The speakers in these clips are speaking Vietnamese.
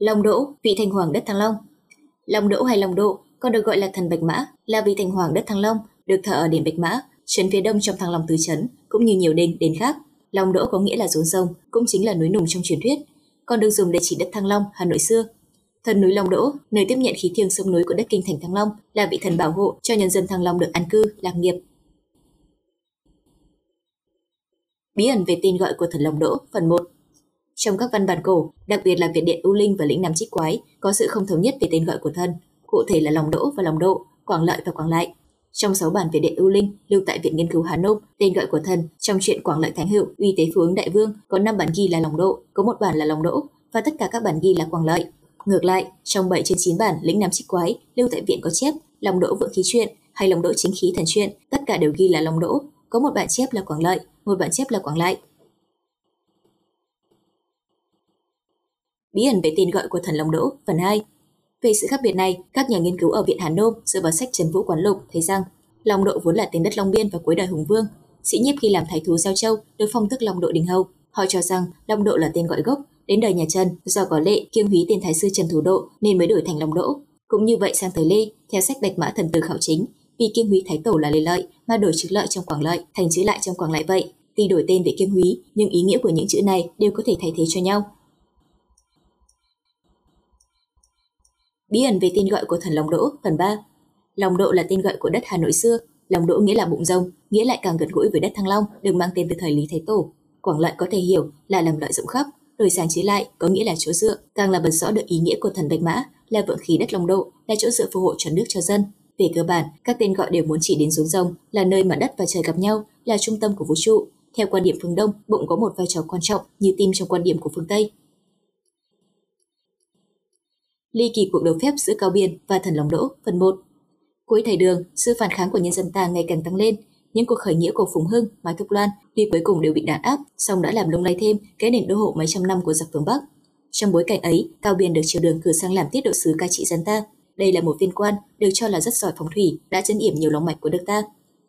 Long Đỗ, vị thành hoàng đất Thăng Long. Long Đỗ hay Long Đỗ còn được gọi là thần Bạch Mã, là vị thành hoàng đất Thăng Long, được thờ ở đền Bạch Mã, trấn phía đông trong Thăng Long tứ trấn, cũng như nhiều đền đền khác. Long Đỗ có nghĩa là rốn sông, cũng chính là núi nùng trong truyền thuyết, còn được dùng để chỉ đất Thăng Long, Hà Nội xưa. Thần núi Long Đỗ, nơi tiếp nhận khí thiêng sông núi của đất kinh thành Thăng Long, là vị thần bảo hộ cho nhân dân Thăng Long được an cư, lạc nghiệp. Bí ẩn về tên gọi của thần Long Đỗ, phần 1 trong các văn bản cổ, đặc biệt là Việt Điện U Linh và Lĩnh Nam Trích Quái, có sự không thống nhất về tên gọi của thân, cụ thể là lòng Đỗ và lòng Độ, Quảng Lợi và Quảng Lại. Trong 6 bản Việt Điện U Linh lưu tại Viện Nghiên cứu Hà Nội, tên gọi của thần trong truyện Quảng Lợi Thánh Hữu, Uy Tế Phú ứng Đại Vương có 5 bản ghi là lòng Độ, có một bản là lòng Đỗ và tất cả các bản ghi là Quảng Lợi. Ngược lại, trong 7 trên 9 bản Lĩnh Nam Trích Quái lưu tại viện có chép lòng Đỗ vượng khí truyện hay lòng Đỗ chính khí thần truyện, tất cả đều ghi là lòng Đỗ, có một bản chép là Quảng Lợi, một bản chép là Quảng Lại. Bí ẩn về tên gọi của thần Long Đỗ, phần 2. Về sự khác biệt này, các nhà nghiên cứu ở Viện Hàn Nôm dựa vào sách Trần Vũ Quán Lục thấy rằng Long Độ vốn là tên đất Long Biên và cuối đời Hùng Vương. Sĩ nhiếp khi làm thái thú Giao Châu được phong tước Long Độ Đình Hầu. Họ cho rằng Long Độ là tên gọi gốc, đến đời nhà Trần do có lệ kiêng húy tên thái sư Trần Thủ Độ nên mới đổi thành Long Đỗ. Cũng như vậy sang thời Lê, theo sách Bạch Mã Thần Tử khảo chính, vì kiêng húy thái tổ là lê lợi mà đổi chữ lợi trong quảng lợi thành chữ lại trong quảng lại vậy. Tuy đổi tên về kiêng húy, nhưng ý nghĩa của những chữ này đều có thể thay thế cho nhau. Bí ẩn về tên gọi của thần Long Đỗ, phần 3. Long Đỗ là tên gọi của đất Hà Nội xưa, Long Đỗ nghĩa là bụng rồng, nghĩa lại càng gần gũi với đất Thăng Long, được mang tên từ thời Lý Thái Tổ. Quảng Lợi có thể hiểu là làm lợi rộng khắp, đổi sang chế lại có nghĩa là chỗ dựa, càng là bật rõ được ý nghĩa của thần Bạch Mã là vượng khí đất Long Đỗ là chỗ dựa phù hộ cho nước cho dân. Về cơ bản, các tên gọi đều muốn chỉ đến rốn rồng, là nơi mà đất và trời gặp nhau, là trung tâm của vũ trụ. Theo quan điểm phương Đông, bụng có một vai trò quan trọng như tim trong quan điểm của phương Tây ly kỳ cuộc đấu phép giữa Cao Biên và Thần Long Đỗ, phần 1. Cuối thời đường, sự phản kháng của nhân dân ta ngày càng tăng lên. Những cuộc khởi nghĩa của Phùng Hưng, Mai Thúc Loan tuy cuối cùng đều bị đàn áp, song đã làm lung lay thêm cái nền đô hộ mấy trăm năm của giặc phương Bắc. Trong bối cảnh ấy, Cao Biên được triều đường cử sang làm tiết độ sứ cai trị dân ta. Đây là một viên quan được cho là rất giỏi phóng thủy, đã chấn yểm nhiều lòng mạch của nước ta.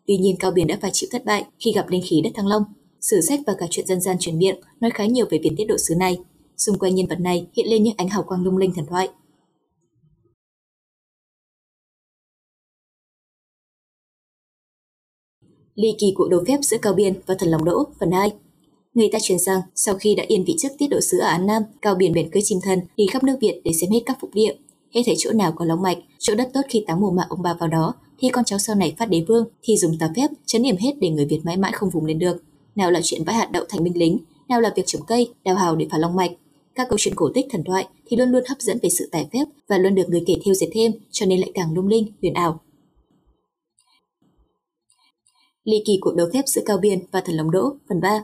Tuy nhiên Cao Biên đã phải chịu thất bại khi gặp linh khí đất Thăng Long. Sử sách và cả chuyện dân gian truyền miệng nói khá nhiều về viên tiết độ sứ này. Xung quanh nhân vật này hiện lên những ánh hào quang lung linh thần thoại, ly kỳ cuộc đấu phép giữa Cao Biên và Thần lòng Đỗ phần 2. Người ta truyền rằng sau khi đã yên vị chức tiết độ sứ ở An Nam, Cao Biên bèn cưới chim thân đi khắp nước Việt để xem hết các phục địa. Hết thấy chỗ nào có lóng mạch, chỗ đất tốt khi táng mồ mạ ông bà vào đó, thì con cháu sau này phát đế vương thì dùng tà phép chấn điểm hết để người Việt mãi mãi không vùng lên được. Nào là chuyện vãi hạt đậu thành binh lính, nào là việc trồng cây, đào hào để phá long mạch. Các câu chuyện cổ tích thần thoại thì luôn luôn hấp dẫn về sự tài phép và luôn được người kể theo dệt thêm, cho nên lại càng lung linh, huyền ảo. Ly kỳ cuộc đấu phép giữa Cao biển và Thần Long Đỗ, phần 3.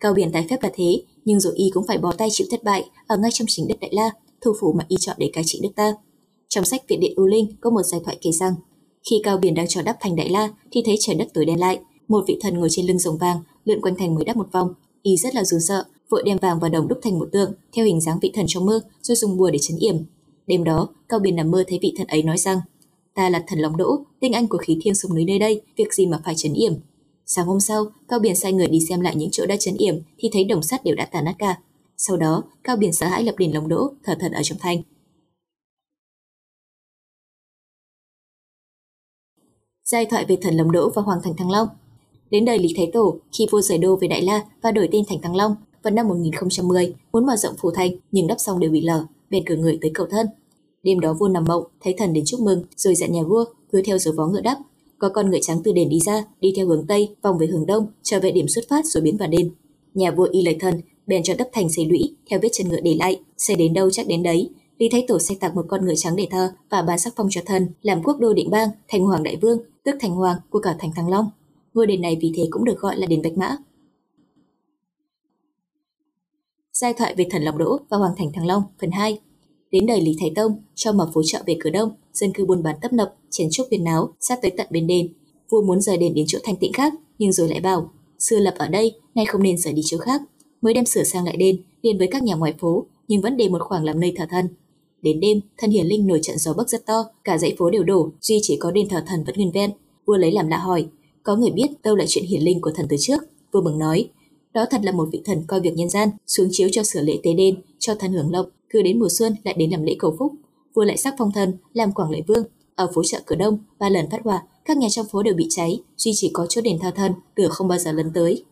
Cao biển tái phép là thế, nhưng rồi y cũng phải bó tay chịu thất bại ở ngay trong chính đất Đại La, thủ phủ mà y chọn để cai trị nước ta. Trong sách Viện Điện U Linh có một giải thoại kể rằng, khi Cao biển đang cho đắp thành Đại La thì thấy trời đất tối đen lại, một vị thần ngồi trên lưng rồng vàng lượn quanh thành mới đắp một vòng, y rất là run sợ, vội đem vàng và đồng đúc thành một tượng theo hình dáng vị thần trong mơ rồi dùng bùa để chấn yểm. Đêm đó, Cao biển nằm mơ thấy vị thần ấy nói rằng ta là thần lòng Đỗ, tinh anh của khí thiên sông núi nơi đây, việc gì mà phải chấn yểm. Sáng hôm sau, Cao Biển sai người đi xem lại những chỗ đã chấn yểm thì thấy đồng sắt đều đã tàn nát cả. Sau đó, Cao Biển sợ hãi lập đền lòng Đỗ, thờ thần ở trong thành. Giai thoại về thần lòng Đỗ và Hoàng thành Thăng Long Đến đời Lý Thái Tổ, khi vua rời đô về Đại La và đổi tên thành Thăng Long, vào năm 1010, muốn mở rộng phủ thành nhưng đắp xong đều bị lở, bèn cử người tới cầu thân. Đêm đó vua nằm mộng, thấy thần đến chúc mừng, rồi dặn nhà vua cứ theo dấu vó ngựa đắp. Có con ngựa trắng từ đền đi ra, đi theo hướng tây, vòng về hướng đông, trở về điểm xuất phát rồi biến vào đền. Nhà vua y lời thần, bèn cho đắp thành xây lũy theo vết chân ngựa để lại, xây đến đâu chắc đến đấy. Lý Thái Tổ xây tặng một con ngựa trắng để thờ và ban sắc phong cho thần, làm quốc đô định bang, thành hoàng đại vương, tức thành hoàng của cả thành Thăng Long. Ngôi đền này vì thế cũng được gọi là đền Bạch Mã. Giai thoại về thần Long Đỗ và Hoàng thành Thăng Long phần 2 Đến đời Lý Thái Tông, cho mở phố chợ về cửa đông, dân cư buôn bán tấp nập, chén chúc viên náo, sát tới tận bên đền. Vua muốn rời đền đến chỗ thanh tịnh khác, nhưng rồi lại bảo, xưa lập ở đây, nay không nên rời đi chỗ khác. Mới đem sửa sang lại đền, liền với các nhà ngoài phố, nhưng vẫn để một khoảng làm nơi thờ thần. Đến đêm, thân hiển linh nổi trận gió bấc rất to, cả dãy phố đều đổ, duy chỉ có đền thờ thần vẫn nguyên ven. Vua lấy làm lạ hỏi, có người biết đâu là chuyện hiển linh của thần từ trước. Vua mừng nói, Đó thật là một vị thần coi việc nhân gian, xuống chiếu cho sửa lễ tế đền, cho thần hưởng lộc, cứ đến mùa xuân lại đến làm lễ cầu phúc. Vua lại sắc phong thần, làm quảng lệ vương. Ở phố chợ cửa đông, ba lần phát hỏa, các nhà trong phố đều bị cháy, duy chỉ có chỗ đền thờ thần, lửa không bao giờ lấn tới.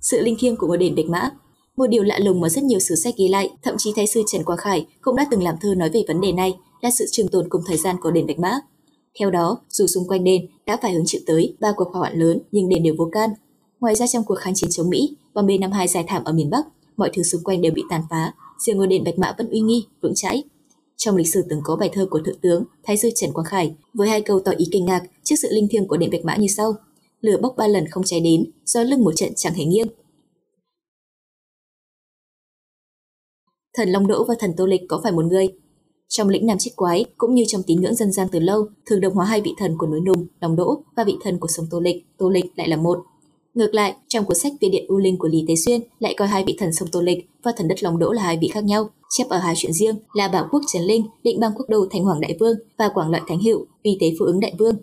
Sự linh thiêng của ngôi đền Bạch Mã một điều lạ lùng mà rất nhiều sử sách ghi lại, thậm chí thái sư Trần Quang Khải cũng đã từng làm thơ nói về vấn đề này, là sự trường tồn cùng thời gian của đền Bạch Mã. Theo đó, dù xung quanh đền đã phải hứng chịu tới ba cuộc hỏa hoạn lớn nhưng đền đều vô can. Ngoài ra trong cuộc kháng chiến chống Mỹ, bom B-52 giải thảm ở miền Bắc, mọi thứ xung quanh đều bị tàn phá, riêng ngôi đền Bạch Mã vẫn uy nghi, vững chãi. Trong lịch sử từng có bài thơ của thượng tướng Thái sư Trần Quang Khải với hai câu tỏ ý kinh ngạc trước sự linh thiêng của đền Bạch Mã như sau: Lửa bốc ba lần không cháy đến, do lưng một trận chẳng hề nghiêng. Thần Long Đỗ và thần Tô Lịch có phải một người? Trong lĩnh Nam Trích Quái cũng như trong tín ngưỡng dân gian từ lâu, thường đồng hóa hai vị thần của núi Nùng, Long Đỗ và vị thần của sông Tô Lịch, Tô Lịch lại là một. Ngược lại, trong cuốn sách Viên điện U Linh của Lý Tế Xuyên lại coi hai vị thần sông Tô Lịch và thần đất Long Đỗ là hai vị khác nhau, chép ở hai chuyện riêng là Bảo Quốc Trần Linh, Định Bang Quốc Đô Thành Hoàng Đại Vương và Quảng Lợi Thánh hiệu Uy Tế Phụ ứng Đại Vương.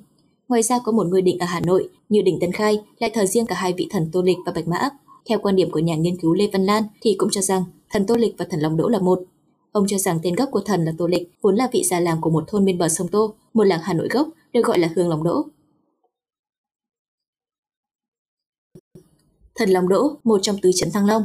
Ngoài ra có một người định ở Hà Nội như đỉnh Tân Khai lại thờ riêng cả hai vị thần Tô Lịch và Bạch Mã. Theo quan điểm của nhà nghiên cứu Lê Văn Lan thì cũng cho rằng thần Tô Lịch và thần Long Đỗ là một. Ông cho rằng tên gốc của thần là Tô Lịch vốn là vị già làng của một thôn bên bờ sông Tô, một làng Hà Nội gốc được gọi là Hương Long Đỗ. Thần Long Đỗ, một trong tứ chấn Thăng Long.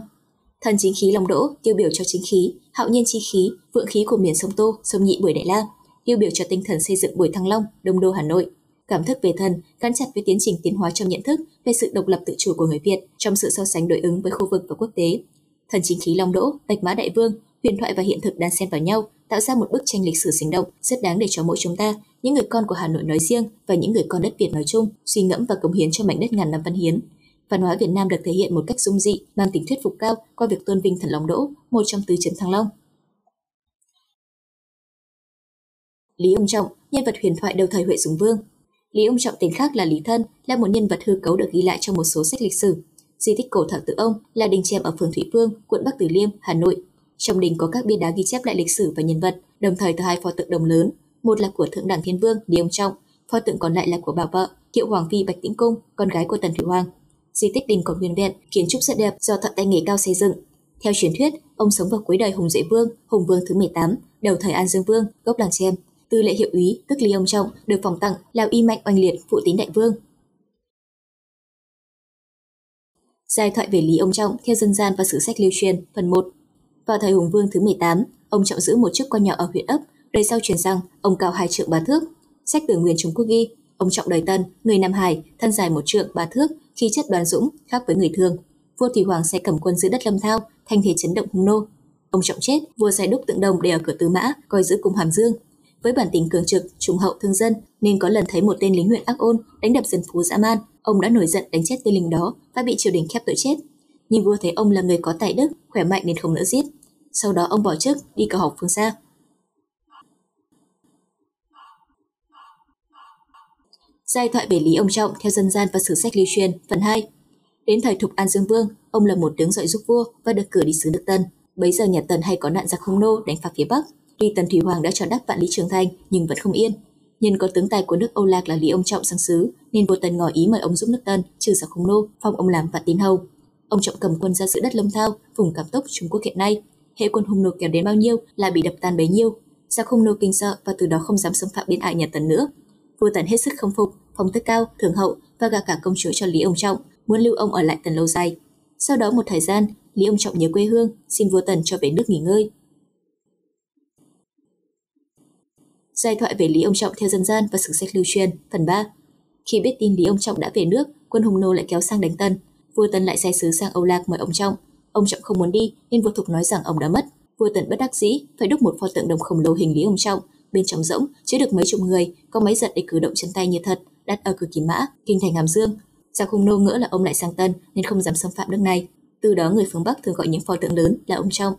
Thần chính khí Long Đỗ tiêu biểu cho chính khí, hạo nhiên chi khí, vượng khí của miền sông Tô, sông Nhị Bưởi Đại La, tiêu biểu cho tinh thần xây dựng Bưởi Thăng Long, Đông Đô Hà Nội. Cảm thức về thần gắn chặt với tiến trình tiến hóa trong nhận thức về sự độc lập tự chủ của người Việt trong sự so sánh đối ứng với khu vực và quốc tế. Thần chính khí Long Đỗ, Bạch Mã Đại Vương, huyền thoại và hiện thực đan xen vào nhau, tạo ra một bức tranh lịch sử sinh động rất đáng để cho mỗi chúng ta, những người con của Hà Nội nói riêng và những người con đất Việt nói chung, suy ngẫm và cống hiến cho mảnh đất ngàn năm văn hiến. Văn hóa Việt Nam được thể hiện một cách dung dị, mang tính thuyết phục cao qua việc tôn vinh thần Long Đỗ, một trong tứ chấn Thăng Long. Lý Ông Trọng, nhân vật huyền thoại đầu thời Huệ Dũng Vương. Lý Ông Trọng tên khác là Lý Thân, là một nhân vật hư cấu được ghi lại trong một số sách lịch sử. Di tích cổ thờ tự ông là đình chèm ở phường Thủy Phương, quận Bắc Từ Liêm, Hà Nội, trong đình có các bia đá ghi chép lại lịch sử và nhân vật, đồng thời từ hai pho tượng đồng lớn, một là của thượng đẳng thiên vương Lý Ông Trọng, pho tượng còn lại là của bà vợ Kiệu Hoàng phi Bạch Tĩnh Cung, con gái của Tần Thủy Hoàng. Di tích đình còn nguyên vẹn, kiến trúc rất đẹp do thợ tay nghề cao xây dựng. Theo truyền thuyết, ông sống vào cuối đời Hùng Duệ Vương, Hùng Vương thứ 18, đầu thời An Dương Vương, gốc làng Chem. Tư lệ hiệu úy, tức Lý Ông Trọng, được phòng tặng là y mạnh oanh liệt phụ tín đại vương. Giai thoại về Lý Ông Trọng theo dân gian và sử sách lưu truyền, phần 1. Vào thời Hùng Vương thứ 18, ông trọng giữ một chức quan nhỏ ở huyện ấp, đời sau truyền rằng ông cao hai trượng ba thước. Sách từ Nguyên Trung Quốc ghi, ông trọng đời Tân, người Nam Hải, thân dài một trượng ba thước, khí chất đoàn dũng, khác với người thường. Vua Thủy Hoàng sẽ cầm quân giữ đất Lâm Thao, thanh thế chấn động hung nô. Ông trọng chết, vua sai đúc tượng đồng để ở cửa Tứ Mã, coi giữ cung Hàm Dương. Với bản tính cường trực, trung hậu thương dân, nên có lần thấy một tên lính huyện ác ôn đánh đập dân phú dã man, ông đã nổi giận đánh chết tên lính đó và bị triều đình khép tội chết nhưng vua thấy ông là người có tài đức, khỏe mạnh nên không nỡ giết. Sau đó ông bỏ chức, đi cầu học phương xa. Giai thoại về Lý Ông Trọng theo dân gian và sử sách lưu truyền, phần 2. Đến thời Thục An Dương Vương, ông là một tướng dọi giúp vua và được cử đi sứ nước Tân. Bấy giờ nhà Tần hay có nạn giặc hung nô đánh phá phía Bắc. Tuy Tần Thủy Hoàng đã cho đắp vạn lý trường thành nhưng vẫn không yên. Nhân có tướng tài của nước Âu Lạc là Lý Ông Trọng sang sứ, nên vua Tần ngỏ ý mời ông giúp nước Tân trừ giặc hung nô, phong ông làm vạn tín hầu. Ông Trọng cầm quân ra giữ đất Lâm Thao, vùng cảm tốc Trung Quốc hiện nay. Hệ quân hung nô kéo đến bao nhiêu là bị đập tan bấy nhiêu. Giặc hung nô kinh sợ và từ đó không dám xâm phạm đến ải nhà Tần nữa. Vua Tần hết sức không phục, phong tước cao, thưởng hậu và gả cả công chúa cho Lý Ông Trọng, muốn lưu ông ở lại Tần lâu dài. Sau đó một thời gian, Lý Ông Trọng nhớ quê hương, xin vua Tần cho về nước nghỉ ngơi. Giai thoại về Lý Ông Trọng theo dân gian và sử sách lưu truyền, phần 3. Khi biết tin Lý Ông Trọng đã về nước, quân Hùng Nô lại kéo sang đánh Tần, vua Tần lại sai sứ sang Âu Lạc mời ông Trọng. Ông Trọng không muốn đi nên vua Thục nói rằng ông đã mất. Vua Tần bất đắc dĩ phải đúc một pho tượng đồng khổng lồ hình lý ông Trọng, bên trong rỗng chứa được mấy chục người, có máy giật để cử động chân tay như thật, đặt ở cửa kỳ Mã, kinh thành Hàm Dương. Giặc hung nô ngỡ là ông lại sang Tân nên không dám xâm phạm nước này. Từ đó người phương Bắc thường gọi những pho tượng lớn là ông Trọng.